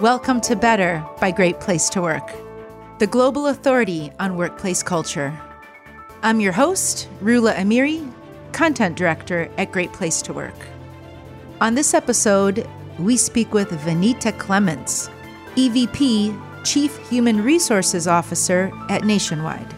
Welcome to Better by Great Place to Work, the global authority on workplace culture. I'm your host, Rula Amiri, Content Director at Great Place to Work. On this episode, we speak with Vinita Clements, EVP, Chief Human Resources Officer at Nationwide.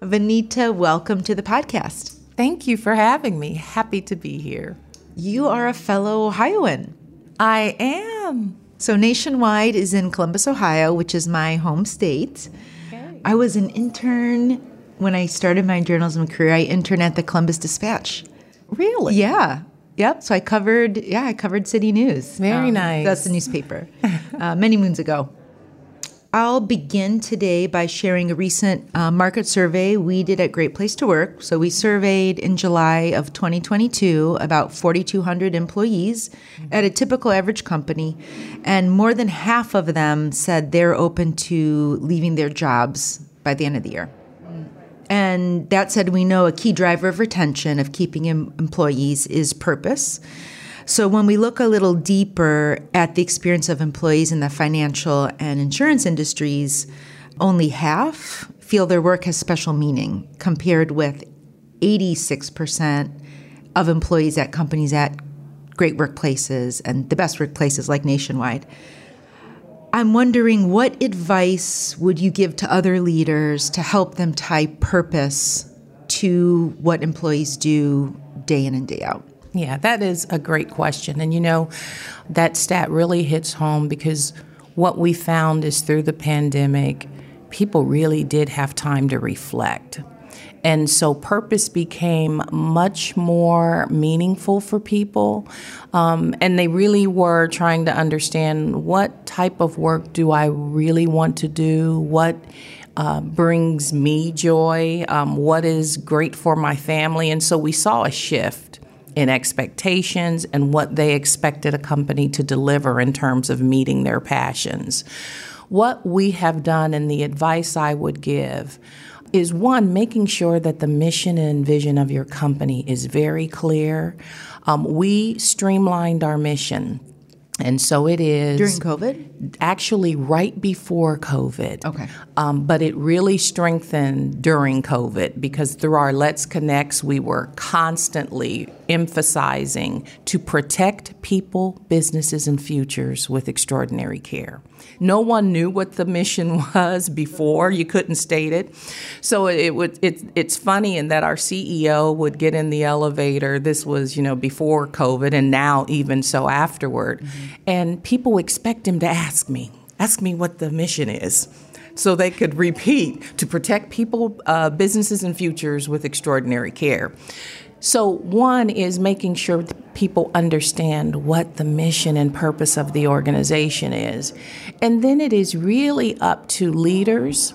Vinita, welcome to the podcast. Thank you for having me. Happy to be here. You are a fellow Ohioan. I am. So, Nationwide is in Columbus, Ohio, which is my home state. Okay. I was an intern when I started my journalism career. I interned at the Columbus Dispatch. Really? Yeah. Yep. So I covered, yeah, I covered City News. Very um, nice. That's the newspaper. uh, many moons ago. I'll begin today by sharing a recent uh, market survey we did at Great Place to Work. So, we surveyed in July of 2022 about 4,200 employees at a typical average company, and more than half of them said they're open to leaving their jobs by the end of the year. And that said, we know a key driver of retention, of keeping em- employees, is purpose. So when we look a little deeper at the experience of employees in the financial and insurance industries, only half feel their work has special meaning compared with 86% of employees at companies at great workplaces and the best workplaces like Nationwide. I'm wondering what advice would you give to other leaders to help them tie purpose to what employees do day in and day out? Yeah, that is a great question. And you know, that stat really hits home because what we found is through the pandemic, people really did have time to reflect. And so purpose became much more meaningful for people. Um, and they really were trying to understand what type of work do I really want to do? What uh, brings me joy? Um, what is great for my family? And so we saw a shift in expectations and what they expected a company to deliver in terms of meeting their passions. What we have done and the advice I would give is one, making sure that the mission and vision of your company is very clear. Um, we streamlined our mission and so it is during COVID. Actually, right before COVID. Okay. Um, but it really strengthened during COVID because through our Let's Connects, we were constantly emphasizing to protect people, businesses, and futures with extraordinary care. No one knew what the mission was before; you couldn't state it. So it would. It, it's funny in that our CEO would get in the elevator. This was, you know, before COVID, and now even so afterward. Mm-hmm. And people expect him to ask me, ask me what the mission is so they could repeat to protect people, uh, businesses, and futures with extraordinary care. So, one is making sure people understand what the mission and purpose of the organization is. And then it is really up to leaders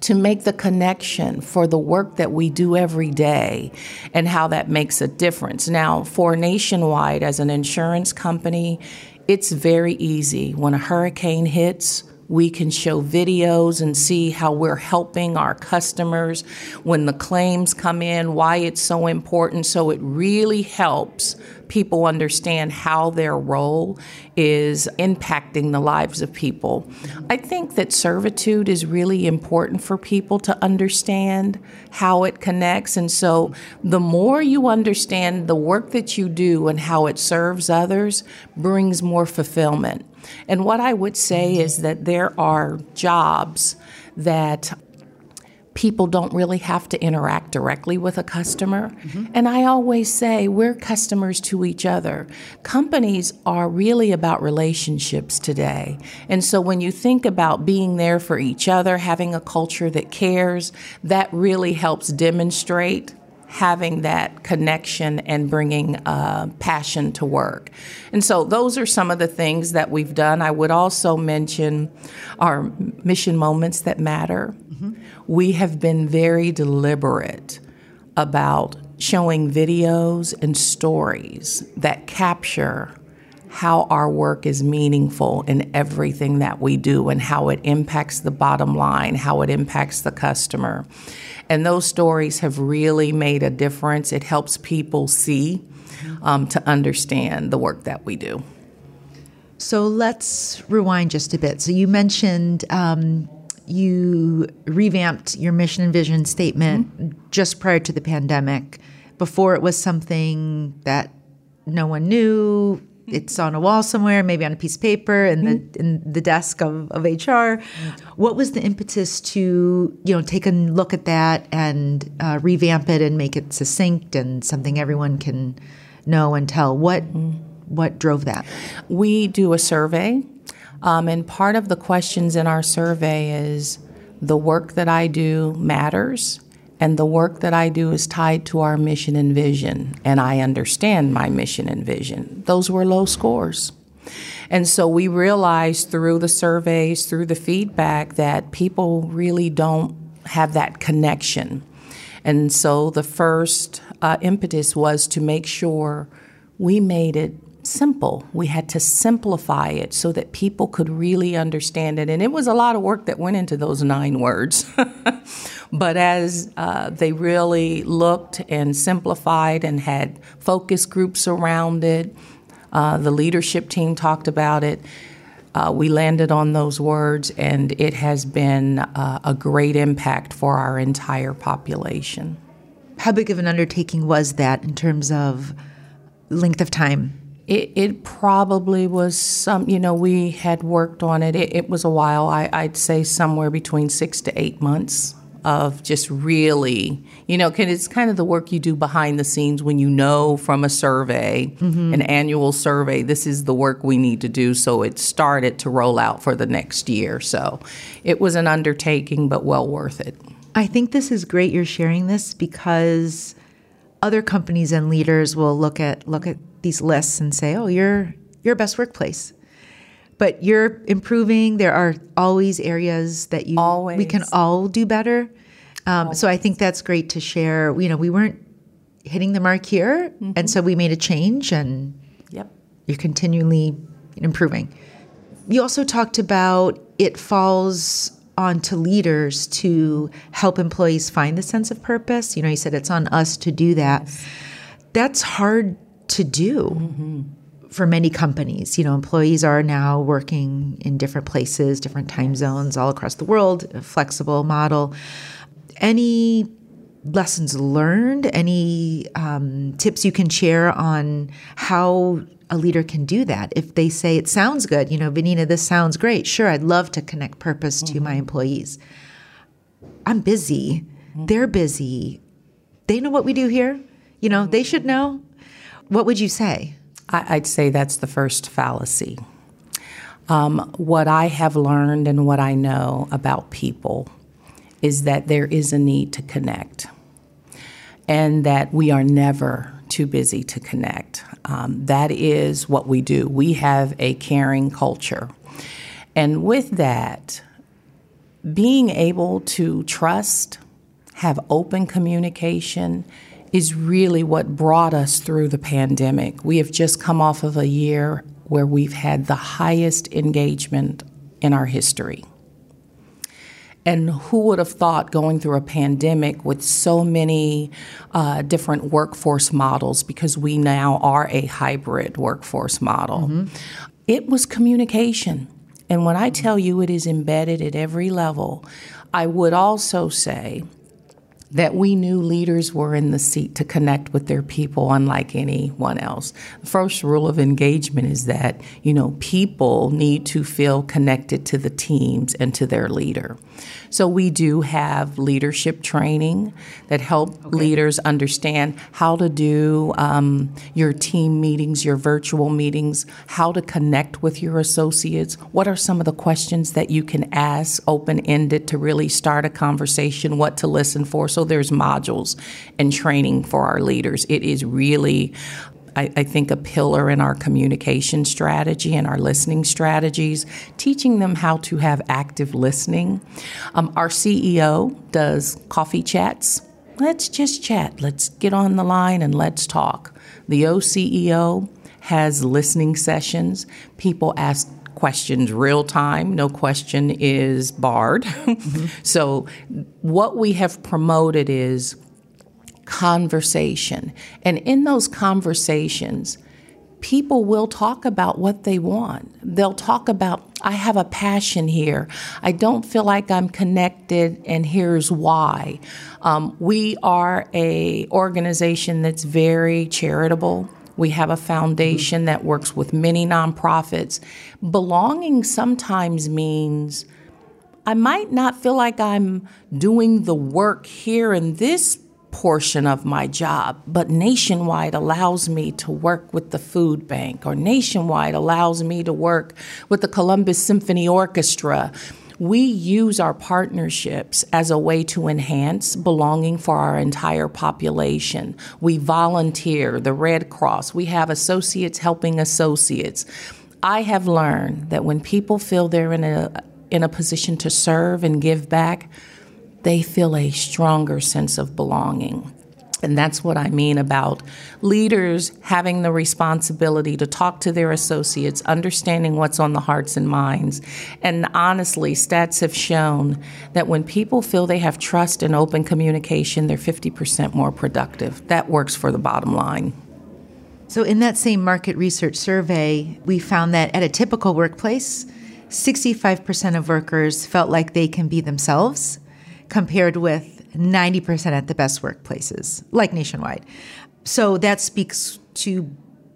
to make the connection for the work that we do every day and how that makes a difference. Now, for Nationwide, as an insurance company, it's very easy. When a hurricane hits, we can show videos and see how we're helping our customers when the claims come in, why it's so important. So it really helps people understand how their role is impacting the lives of people. I think that servitude is really important for people to understand how it connects. And so the more you understand the work that you do and how it serves others, brings more fulfillment. And what I would say is that there are jobs that people don't really have to interact directly with a customer. Mm-hmm. And I always say we're customers to each other. Companies are really about relationships today. And so when you think about being there for each other, having a culture that cares, that really helps demonstrate having that connection and bringing uh, passion to work. And so those are some of the things that we've done. I would also mention our mission moments that matter. Mm-hmm. We have been very deliberate about showing videos and stories that capture how our work is meaningful in everything that we do and how it impacts the bottom line, how it impacts the customer. And those stories have really made a difference. It helps people see um, to understand the work that we do. So let's rewind just a bit. So you mentioned um, you revamped your mission and vision statement mm-hmm. just prior to the pandemic. Before it was something that no one knew. It's on a wall somewhere, maybe on a piece of paper in the mm-hmm. in the desk of, of HR. What was the impetus to you know take a look at that and uh, revamp it and make it succinct and something everyone can know and tell? What mm-hmm. what drove that? We do a survey um, and part of the questions in our survey is the work that I do matters, and the work that I do is tied to our mission and vision, and I understand my mission and vision. Those were low scores. And so we realized through the surveys, through the feedback, that people really don't have that connection. And so the first uh, impetus was to make sure we made it simple. We had to simplify it so that people could really understand it. And it was a lot of work that went into those nine words. but as uh, they really looked and simplified and had focus groups around it, uh, the leadership team talked about it. Uh, we landed on those words, and it has been uh, a great impact for our entire population. How big of an undertaking was that in terms of length of time? It, it, probably was some, you know, we had worked on it. It, it was a while. I, I'd say somewhere between six to eight months of just really, you know, cause it's kind of the work you do behind the scenes when you know from a survey, mm-hmm. an annual survey, this is the work we need to do. So it started to roll out for the next year. So it was an undertaking, but well worth it. I think this is great you're sharing this because other companies and leaders will look at look at these lists and say, "Oh, you're your best workplace." But you're improving. There are always areas that you always. we can all do better. Um, so I think that's great to share. You know, we weren't hitting the mark here, mm-hmm. and so we made a change, and yep, you're continually improving. You also talked about it falls onto leaders to help employees find the sense of purpose. You know, you said it's on us to do that. Yes. That's hard to do mm-hmm. for many companies. You know, employees are now working in different places, different time zones all across the world, a flexible model. Any lessons learned? Any um, tips you can share on how a leader can do that? If they say it sounds good, you know, Vinita, this sounds great. Sure, I'd love to connect purpose mm-hmm. to my mm-hmm. employees. I'm busy. Mm-hmm. They're busy. They know what we do here. You know, they should know. What would you say? I'd say that's the first fallacy. Um, what I have learned and what I know about people is that there is a need to connect and that we are never too busy to connect. Um, that is what we do. We have a caring culture. And with that, being able to trust, have open communication, is really what brought us through the pandemic. We have just come off of a year where we've had the highest engagement in our history. And who would have thought going through a pandemic with so many uh, different workforce models, because we now are a hybrid workforce model? Mm-hmm. It was communication. And when I tell you it is embedded at every level, I would also say that we knew leaders were in the seat to connect with their people unlike anyone else. The first rule of engagement is that, you know, people need to feel connected to the teams and to their leader. So we do have leadership training that help okay. leaders understand how to do um, your team meetings, your virtual meetings, how to connect with your associates. What are some of the questions that you can ask open ended to really start a conversation? What to listen for? So there's modules and training for our leaders. It is really I, I, think, a pillar in our communication strategy and our listening strategies, teaching them how to have active listening. Um, our CEO does coffee chats. Let's just chat. Let's get on the line and let's talk. The OCEO has listening sessions. People ask questions real time. No question is barred. Mm-hmm. so, what we have promoted is conversation. And in those conversations, people will talk about what they want. They'll talk about, I have a passion here. I don't feel like I'm connected, and here's why. Um, we are a organization that's very charitable. We have a foundation that works with many nonprofits. Belonging sometimes means I might not feel like I'm doing the work here in this portion of my job, but Nationwide allows me to work with the food bank, or Nationwide allows me to work with the Columbus Symphony Orchestra. We use our partnerships as a way to enhance belonging for our entire population. We volunteer, the Red Cross, we have associates helping associates. I have learned that when people feel they're in a in a position to serve and give back, they feel a stronger sense of belonging. And that's what I mean about leaders having the responsibility to talk to their associates, understanding what's on the hearts and minds. And honestly, stats have shown that when people feel they have trust and open communication, they're 50% more productive. That works for the bottom line. So, in that same market research survey, we found that at a typical workplace, 65% of workers felt like they can be themselves compared with 90% at the best workplaces, like nationwide. So that speaks to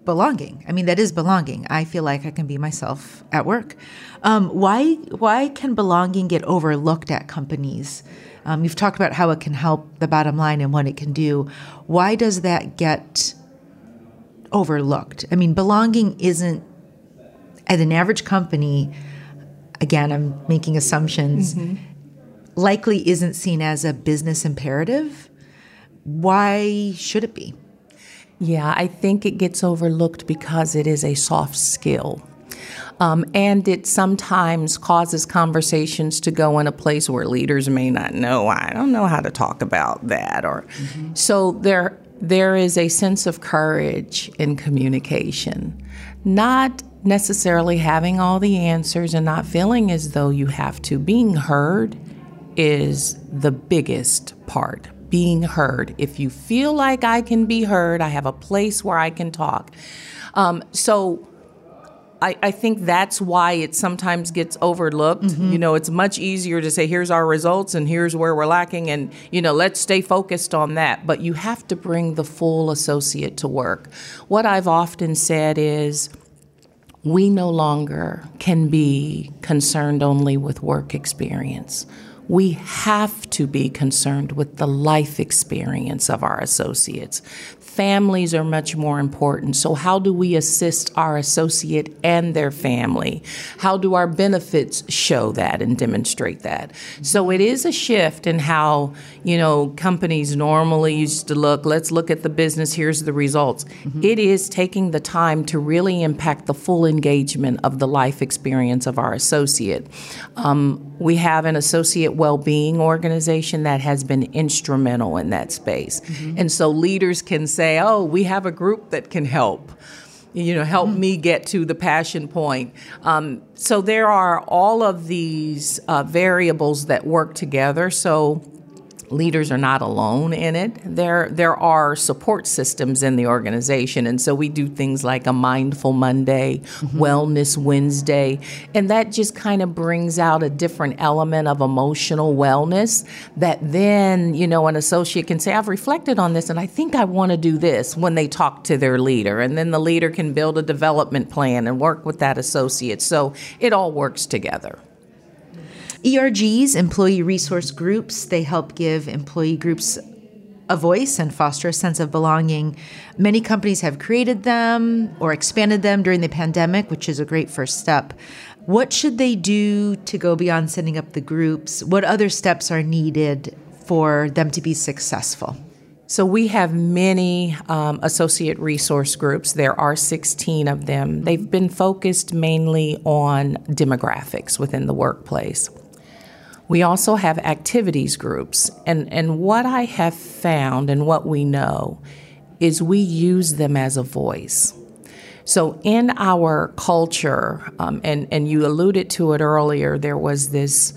belonging. I mean, that is belonging. I feel like I can be myself at work. Um, why why can belonging get overlooked at companies? Um, you've talked about how it can help the bottom line and what it can do. Why does that get overlooked? I mean, belonging isn't at an average company. Again, I'm making assumptions. Mm-hmm likely isn't seen as a business imperative. Why should it be? Yeah, I think it gets overlooked because it is a soft skill. Um, and it sometimes causes conversations to go in a place where leaders may not know. I don't know how to talk about that, or mm-hmm. so there. There is a sense of courage in communication, not necessarily having all the answers and not feeling as though you have to. Being heard is the biggest part being heard. If you feel like I can be heard, I have a place where I can talk. Um, so I, I, think that's why it sometimes gets overlooked. Mm-hmm. You know, it's much easier to say, here's our results and here's where we're lacking, and, you know, let's stay focused on that. But you have to bring the full associate to work. What I've often said is, we no longer can be concerned only with work experience we have to be concerned with the life experience of our associates families are much more important. So, how do we assist our associate and their family? How do our benefits show that and demonstrate that? So, it is a shift in how, you know, companies normally used to look. Let's look at the business, here's the results. Mm-hmm. It is taking the time to really impact the full engagement of the life experience of our associate. Um, we have an associate well being organization that has been instrumental in that space. Mm-hmm. And so leaders can say, oh, we have a group that can help. You know, help mm-hmm. me get to the passion point. Um, so there are all of these uh, variables that work together. So leaders are not alone in it. There, there are support systems in the organization. And so we do things like a Mindful Monday, mm-hmm. Wellness Wednesday, and that just kind of brings out a different element of emotional wellness that then, you know, an associate can say, I've reflected on this and I think I want to do this when they talk to their leader. And then the leader can build a development plan and work with that associate. So it all works together. ERGs, employee resource groups, they help give employee groups a voice and foster a sense of belonging. Many companies have created them or expanded them during the pandemic, which is a great first step. What should they do to go beyond setting up the groups? What other steps are needed for them to be successful? So we have many um, associate resource groups. There are 16 of them. They've been focused mainly on demographics within the workplace. We also have activities groups. And, and what I have found and what we know is we use them as a voice. So, in our culture, um, and, and you alluded to it earlier, there was this,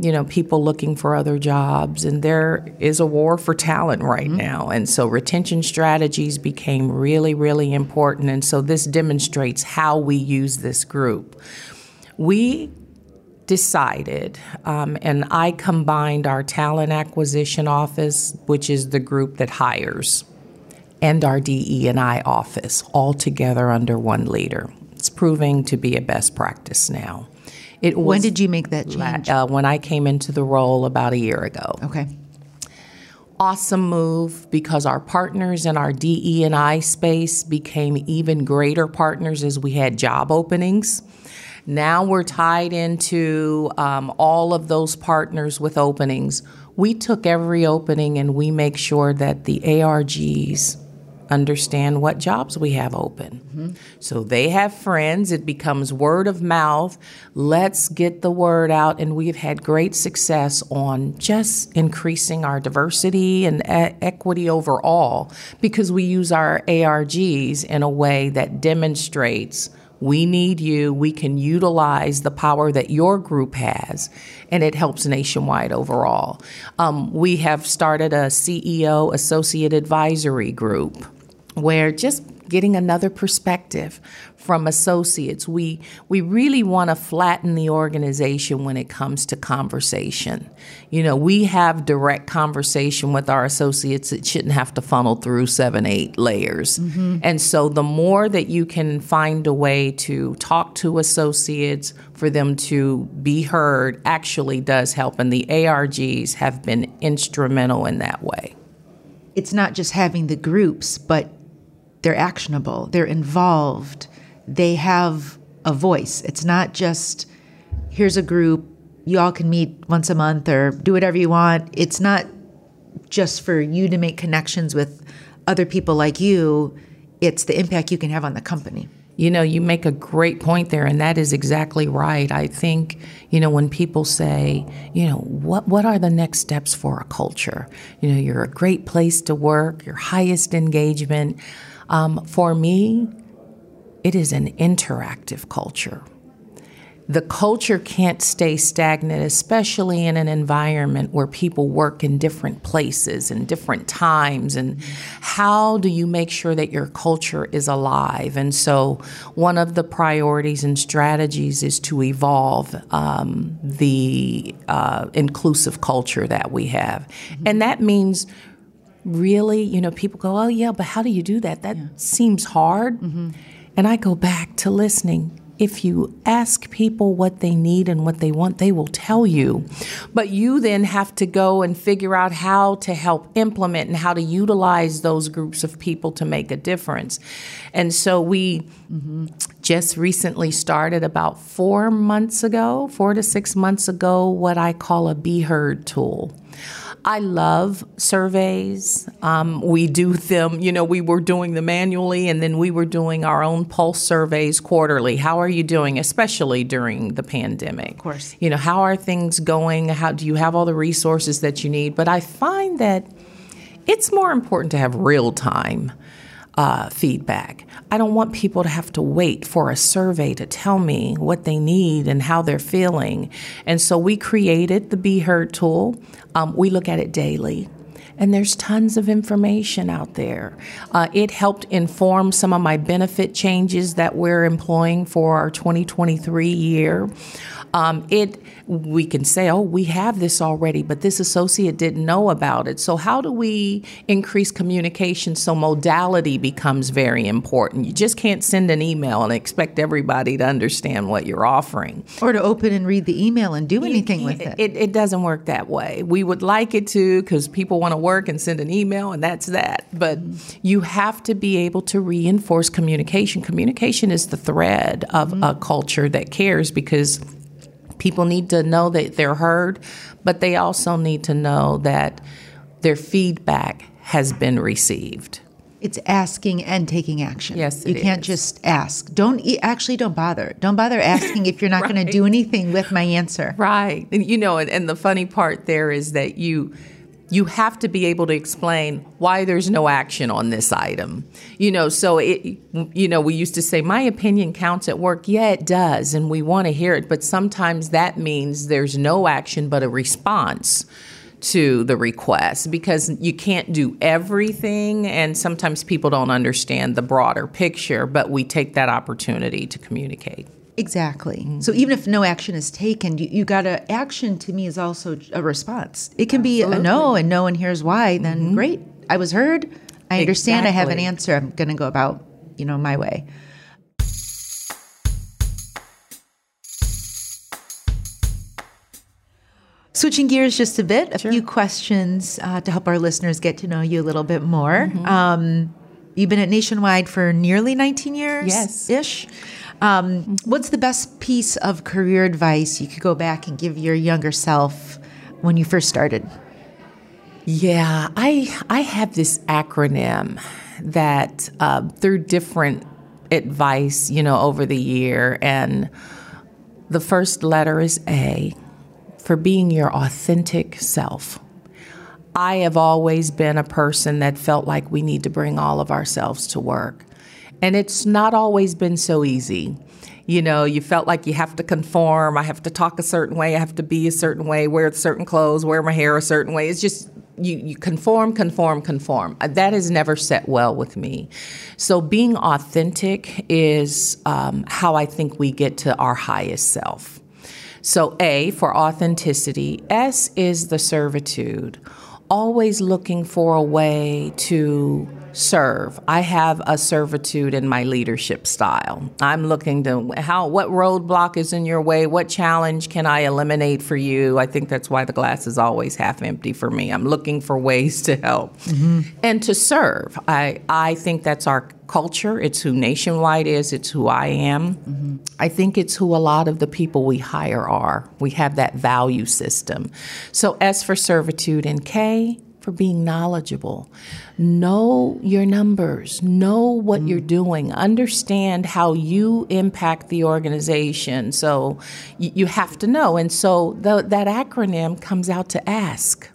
you know, people looking for other jobs, and there is a war for talent right mm-hmm. now. And so, retention strategies became really, really important. And so, this demonstrates how we use this group. We decided, um, and I combined our talent acquisition office, which is the group that hires, and our DE and I office all together under one leader. It's proving to be a best practice now. It when did you make that change? Uh, when I came into the role about a year ago. Okay. Awesome move because our partners in our DE and I space became even greater partners as we had job openings. Now we're tied into um, all of those partners with openings. We took every opening and we make sure that the ARGs understand what jobs we have open. Mm-hmm. So they have friends, it becomes word of mouth. Let's get the word out. And we've had great success on just increasing our diversity and e- equity overall because we use our ARGs in a way that demonstrates we need you. We can utilize the power that your group has, and it helps nationwide overall. Um, we have started a CEO Associate Advisory Group where just getting another perspective from associates. We we really want to flatten the organization when it comes to conversation. You know, we have direct conversation with our associates that shouldn't have to funnel through seven, eight layers. Mm-hmm. And so the more that you can find a way to talk to associates for them to be heard actually does help. And the ARGs have been instrumental in that way. It's not just having the groups, but they're actionable, they're involved, they have a voice. It's not just here's a group, you all can meet once a month or do whatever you want. It's not just for you to make connections with other people like you, it's the impact you can have on the company. You know, you make a great point there, and that is exactly right. I think, you know, when people say, you know, what, what are the next steps for a culture? You know, you're a great place to work, your highest engagement. Um, for me, it is an interactive culture. The culture can't stay stagnant, especially in an environment where people work in different places and different times. And how do you make sure that your culture is alive? And so, one of the priorities and strategies is to evolve um, the uh, inclusive culture that we have. Mm-hmm. And that means really, you know, people go, oh, yeah, but how do you do that? That yeah. seems hard. Mm-hmm. And I go back to listening. If you ask people what they need and what they want, they will tell you. But you then have to go and figure out how to help implement and how to utilize those groups of people to make a difference. And so we mm-hmm. just recently started about four months ago, four to six months ago, what I call a Be Heard tool. I love surveys. Um, we do them, you know, we were doing them manually and then we were doing our own pulse surveys quarterly. How are you doing, especially during the pandemic? Of course. You know, how are things going? How do you have all the resources that you need? But I find that it's more important to have real time uh, feedback. I don't want people to have to wait for a survey to tell me what they need and how they're feeling. And so we created the Be Heard tool. Um, we look at it daily. And there's tons of information out there. Uh, it helped inform some of my benefit changes that we're employing for our 2023 year. Um, it we can say, oh, we have this already, but this associate didn't know about it. So how do we increase communication so modality becomes very important? You just can't send an email and expect everybody to understand what you're offering, or to open and read the email and do anything with it. It, it doesn't work that way. We would like it to because people want to work and send an email, and that's that. But you have to be able to reinforce communication. Communication is the thread of mm-hmm. a culture that cares because People need to know that they're heard, but they also need to know that their feedback has been received. It's asking and taking action. Yes, you can't is. just ask. Don't actually don't bother. Don't bother asking if you're not right. going to do anything with my answer. Right. And, you know, and, and the funny part there is that you you have to be able to explain why there's no action on this item. You know, so it you know, we used to say my opinion counts at work. Yeah, it does, and we want to hear it, but sometimes that means there's no action but a response to the request because you can't do everything and sometimes people don't understand the broader picture, but we take that opportunity to communicate. Exactly. Mm-hmm. So even if no action is taken, you, you got to action to me is also a response. It can Absolutely. be a no and no and here's why, then mm-hmm. great. I was heard. I understand exactly. I have an answer. I'm going to go about, you know, my way. Switching gears just a bit, a sure. few questions uh, to help our listeners get to know you a little bit more. Mm-hmm. Um, you've been at Nationwide for nearly 19 years yes. ish. Um, what's the best piece of career advice you could go back and give your younger self when you first started? Yeah, I I have this acronym that uh, through different advice, you know, over the year, and the first letter is A for being your authentic self. I have always been a person that felt like we need to bring all of ourselves to work. And it's not always been so easy. You know, you felt like you have to conform. I have to talk a certain way. I have to be a certain way, wear certain clothes, wear my hair a certain way. It's just, you, you conform, conform, conform. Uh, that has never set well with me. So being authentic is um, how I think we get to our highest self. So, A for authenticity, S is the servitude, always looking for a way to serve. I have a servitude in my leadership style. I'm looking to how what roadblock is in your way, what challenge can I eliminate for you? I think that's why the glass is always half empty for me. I'm looking for ways to help mm-hmm. and to serve. I I think that's our culture. It's who Nationwide is. It's who I am. Mm-hmm. I think it's who a lot of the people we hire are. We have that value system. So S for servitude and K for being knowledgeable. Know your numbers, know what mm. you're doing, understand how you impact the organization. So y- you have to know. And so the, that acronym comes out to ask.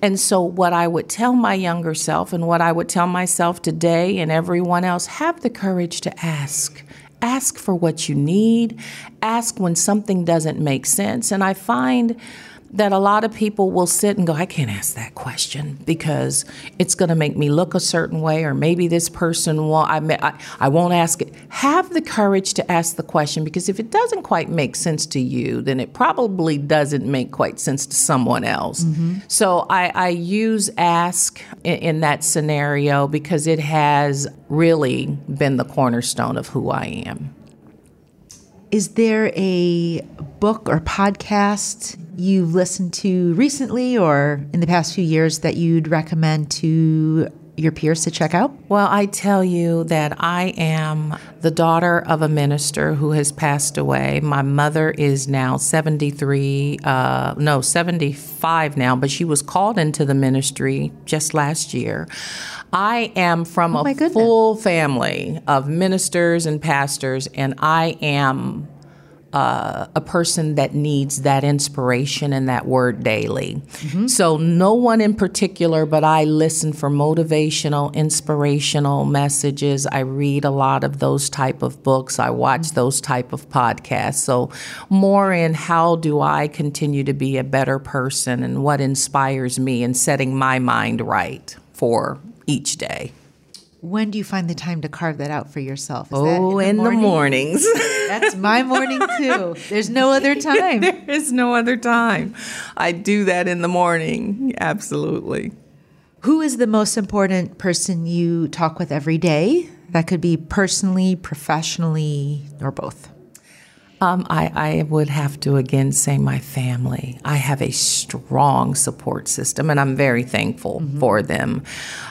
And so, what I would tell my younger self and what I would tell myself today and everyone else have the courage to ask. Ask for what you need, ask when something doesn't make sense. And I find that a lot of people will sit and go, I can't ask that question because it's going to make me look a certain way, or maybe this person won't, I, I, I won't ask it. Have the courage to ask the question because if it doesn't quite make sense to you, then it probably doesn't make quite sense to someone else. Mm-hmm. So I, I, use ask in, in that scenario because it has really been the cornerstone of who I am. Is there a book or podcast you've listened to recently or in the past few years that you'd recommend to your peers to check out? Well, I tell you that I am the daughter of a minister who has passed away. My mother is now 73, uh, no, 75 now, but she was called into the ministry just last year. I am from oh a full family of ministers and pastors, and I am uh, a person that needs that inspiration and that word daily. Mm-hmm. So, no one in particular, but I listen for motivational, inspirational messages. I read a lot of those type of books. I watch those type of podcasts. So, more in how do I continue to be a better person and what inspires me and setting my mind right for each day. When do you find the time to carve that out for yourself? Is oh, in, the, in the, mornings. That's my morning too. There's no other time. there is no other time. I do that in the morning. Absolutely. Who is the most important person you talk with every day? That could be personally, professionally, or both. Um, I, I, would have to again say my family. I have a strong support system, and I'm very thankful mm-hmm. for them.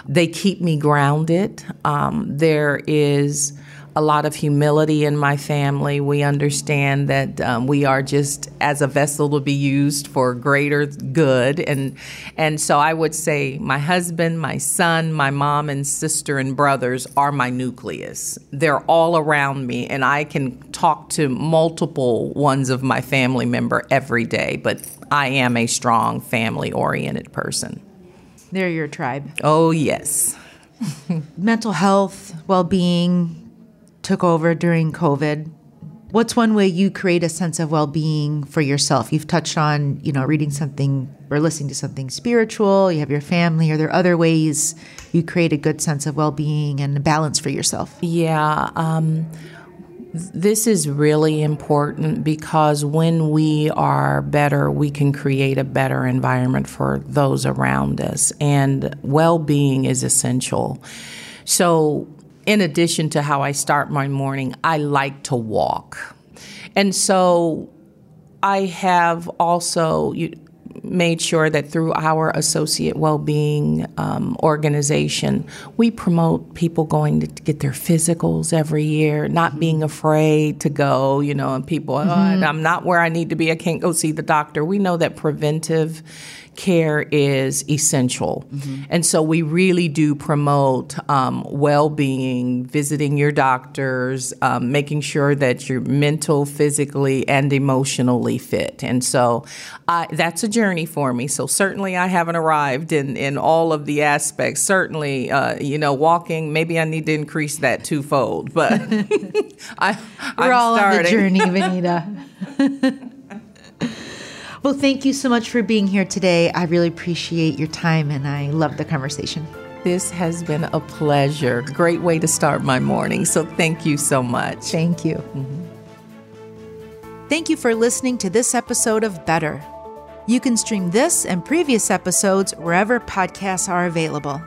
They keep me grounded. Um, there is a lot of humility in my family. We understand that um, we are just as a vessel to be used for greater good, and and so I would say my husband, my son, my mom and sister and brothers are my nucleus. They're all around me, and I can talk to multiple ones of my family member every day. But I am a strong family oriented person. They're your tribe. Oh yes. Mental health, well being took over during COVID. What's one way you create a sense of well being for yourself? You've touched on, you know, reading something or listening to something spiritual, you have your family. Are there other ways you create a good sense of well being and balance for yourself? Yeah. Um, this is really important because when we are better, we can create a better environment for those around us, and well being is essential. So, in addition to how I start my morning, I like to walk. And so, I have also, made sure that through our associate well-being um, organization we promote people going to get their physicals every year not mm-hmm. being afraid to go you know and people oh, mm-hmm. i'm not where i need to be i can't go see the doctor we know that preventive care is essential. Mm-hmm. And so we really do promote um, well being, visiting your doctors, um, making sure that you're mental, physically, and emotionally fit. And so uh, that's a journey for me. So certainly I haven't arrived in, in all of the aspects. Certainly, uh, you know, walking, maybe I need to increase that twofold, but I, We're I'm all starting. on the journey, Vinita. Well, thank you so much for being here today. I really appreciate your time and I love the conversation. This has been a pleasure. Great way to start my morning. So thank you so much. Thank you. Mm-hmm. Thank you for listening to this episode of Better. You can stream this and previous episodes wherever podcasts are available.